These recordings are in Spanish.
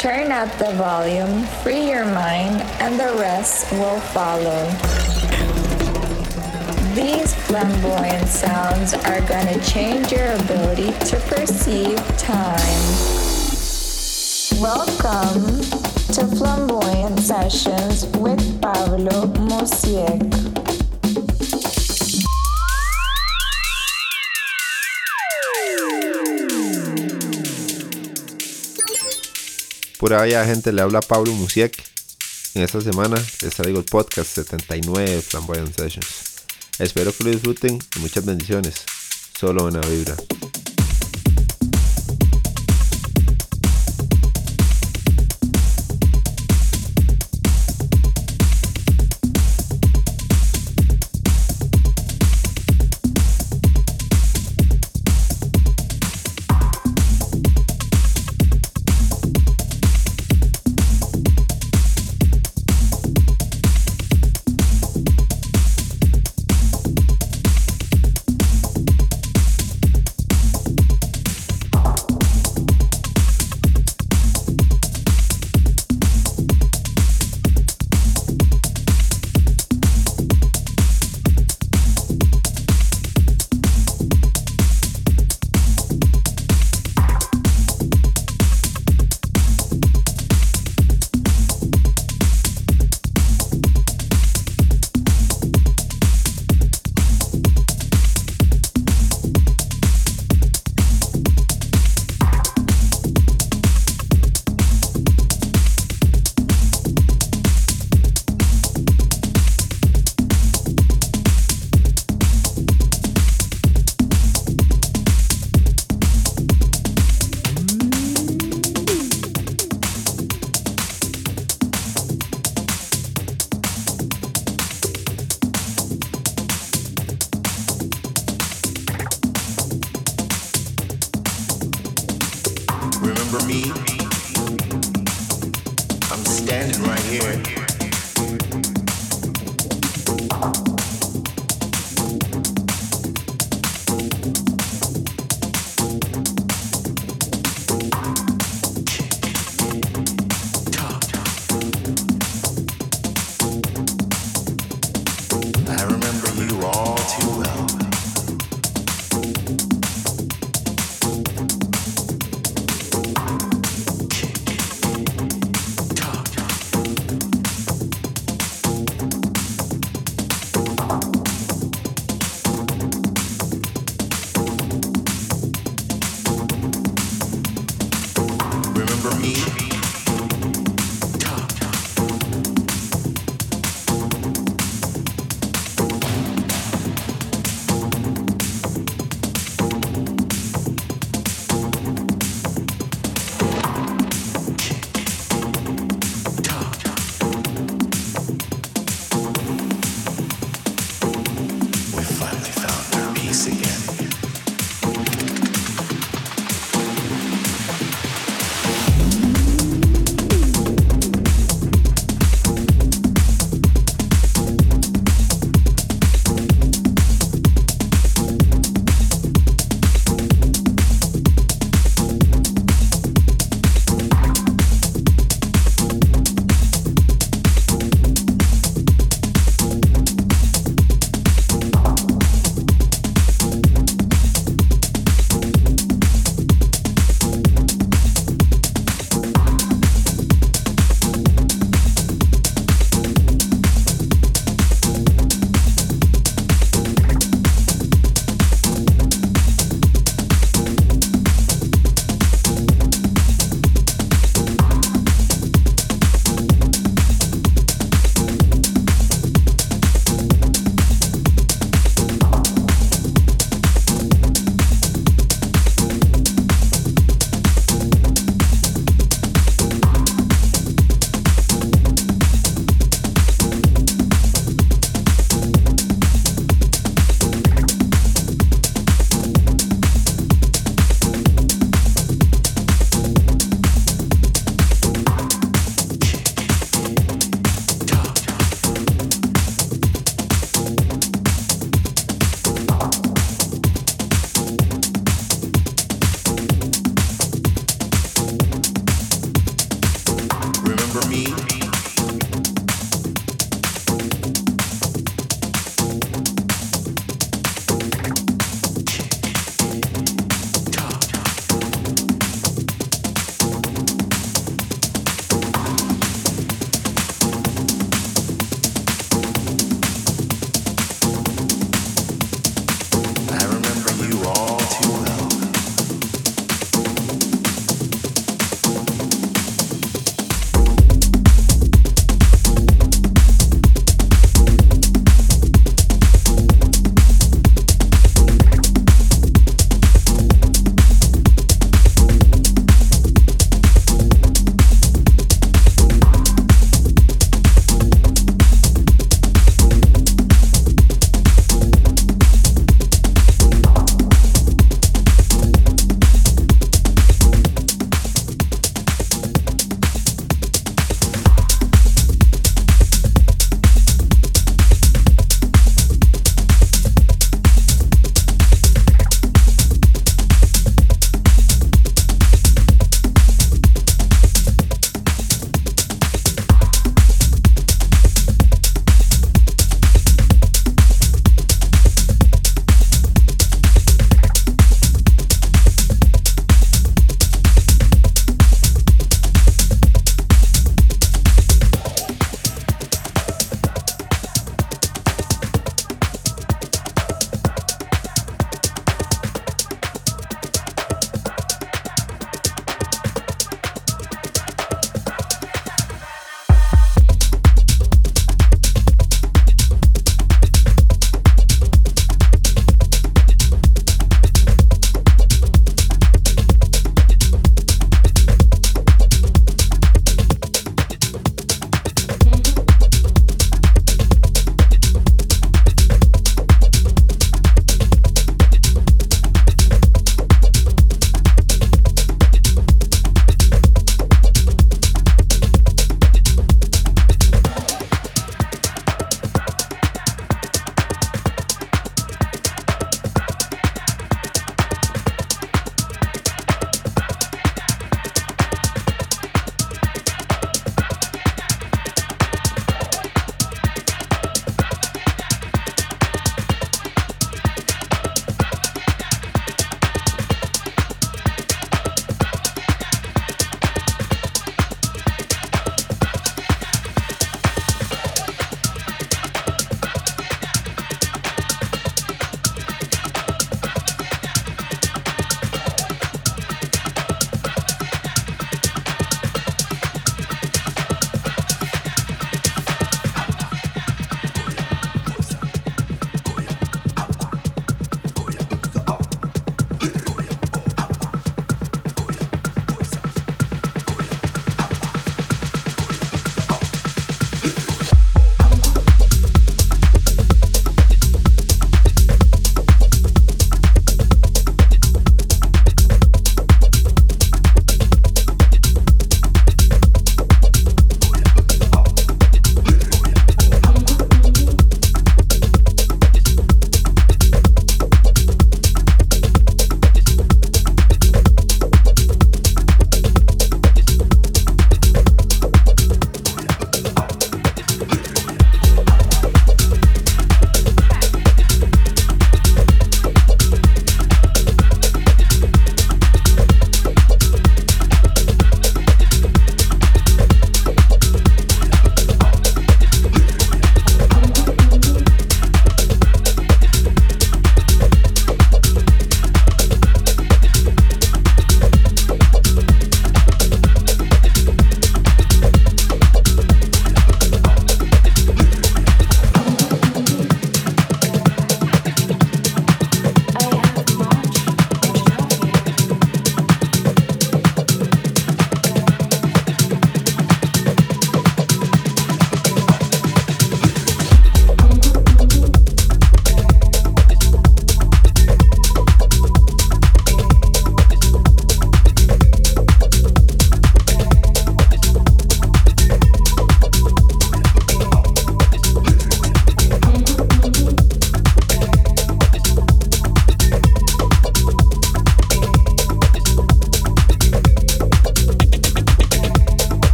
Turn up the volume, free your mind, and the rest will follow. These flamboyant sounds are gonna change your ability to perceive time. Welcome to Flamboyant Sessions with Pablo Mosiek. Pura vida gente, le habla Pablo Musiek. En esta semana les traigo el podcast 79 de Flamboyant Sessions. Espero que lo disfruten y muchas bendiciones. Solo una vibra.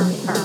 her.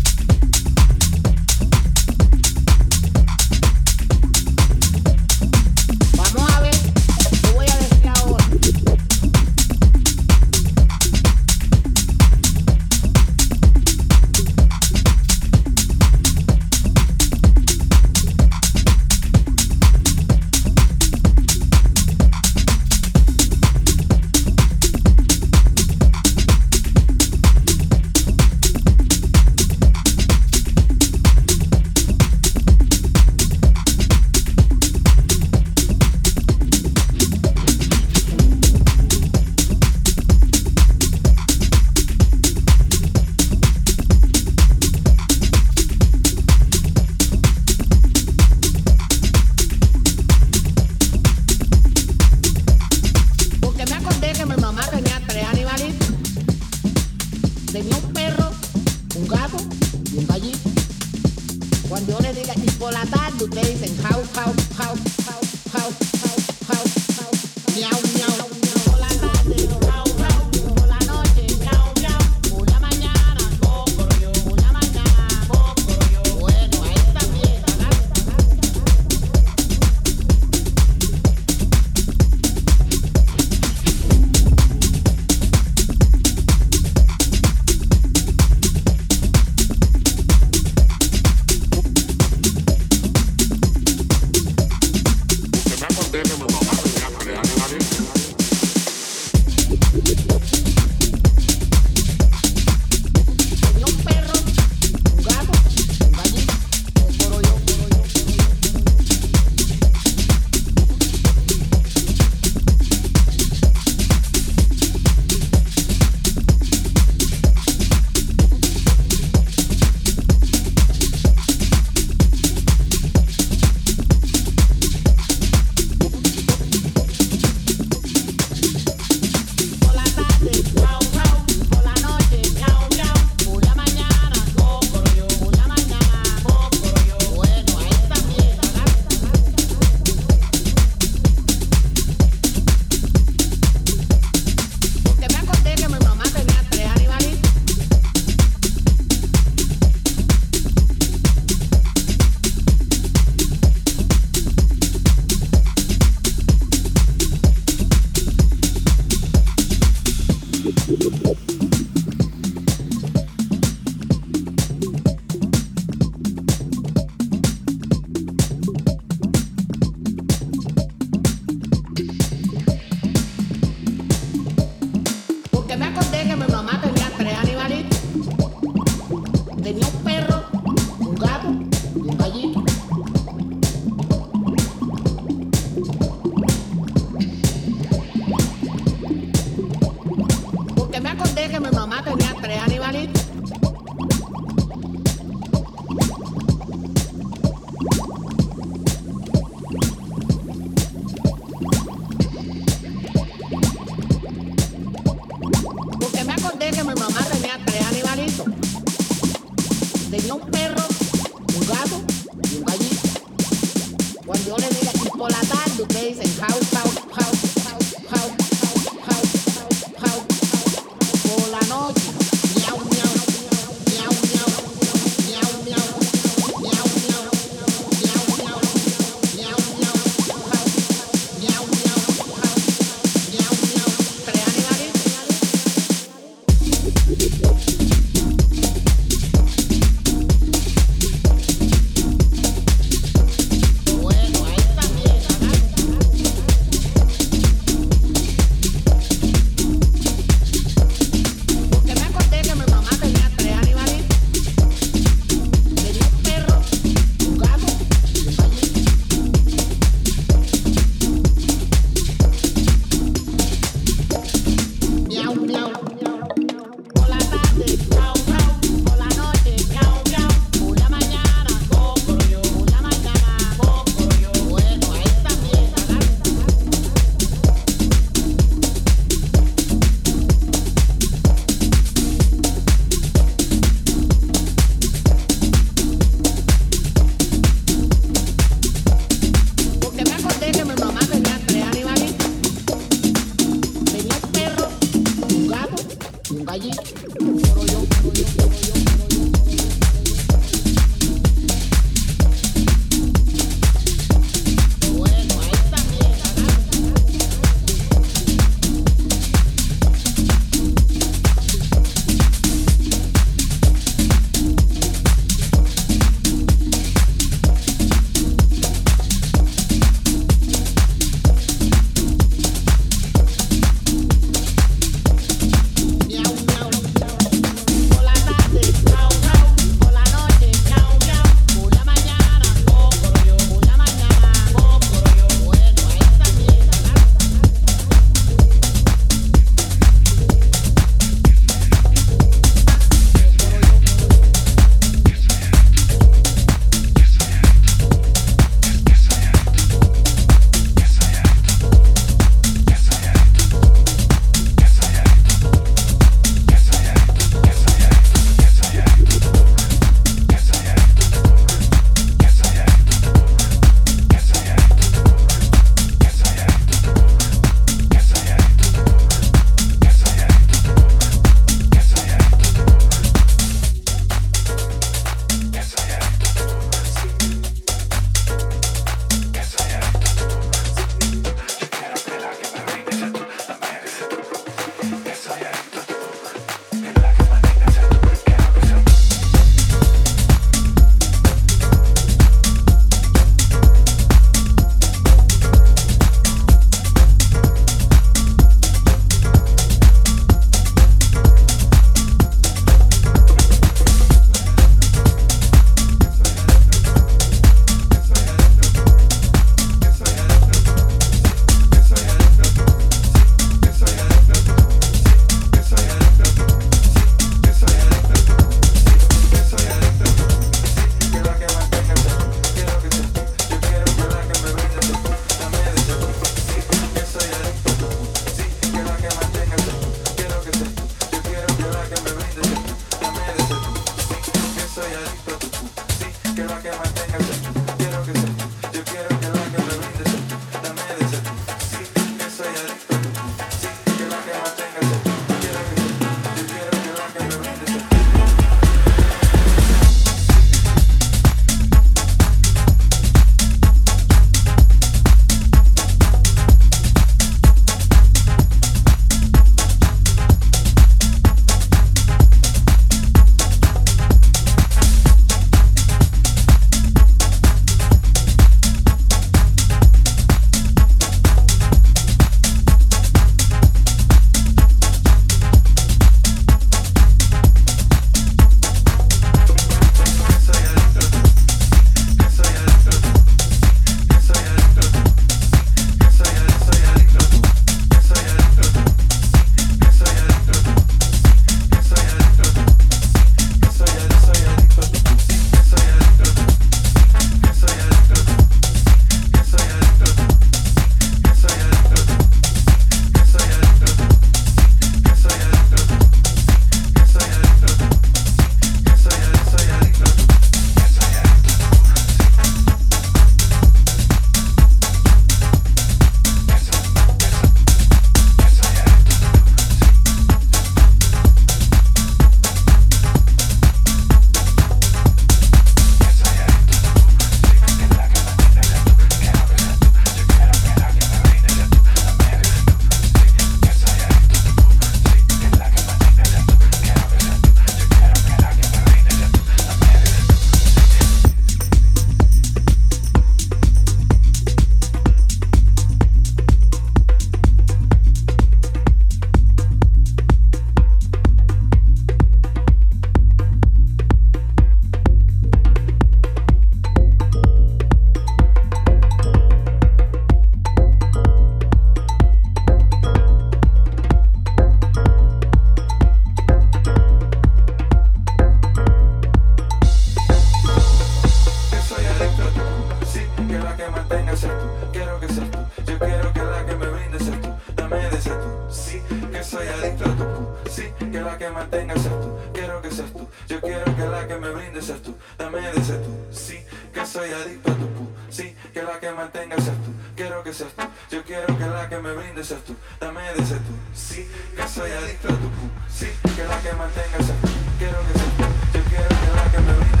Quiero que seas tú. Yo quiero que la que me brinde seas tú, dame de ese tú. Sí, que soy adicto a tu pu. Sí, que la que mantenga seas tú, quiero que seas tú. Yo quiero que la que me brinde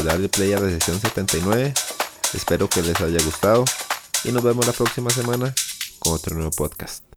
gracias por darle play a la sesión 79. Espero que les haya gustado y nos vemos la próxima semana con otro nuevo podcast.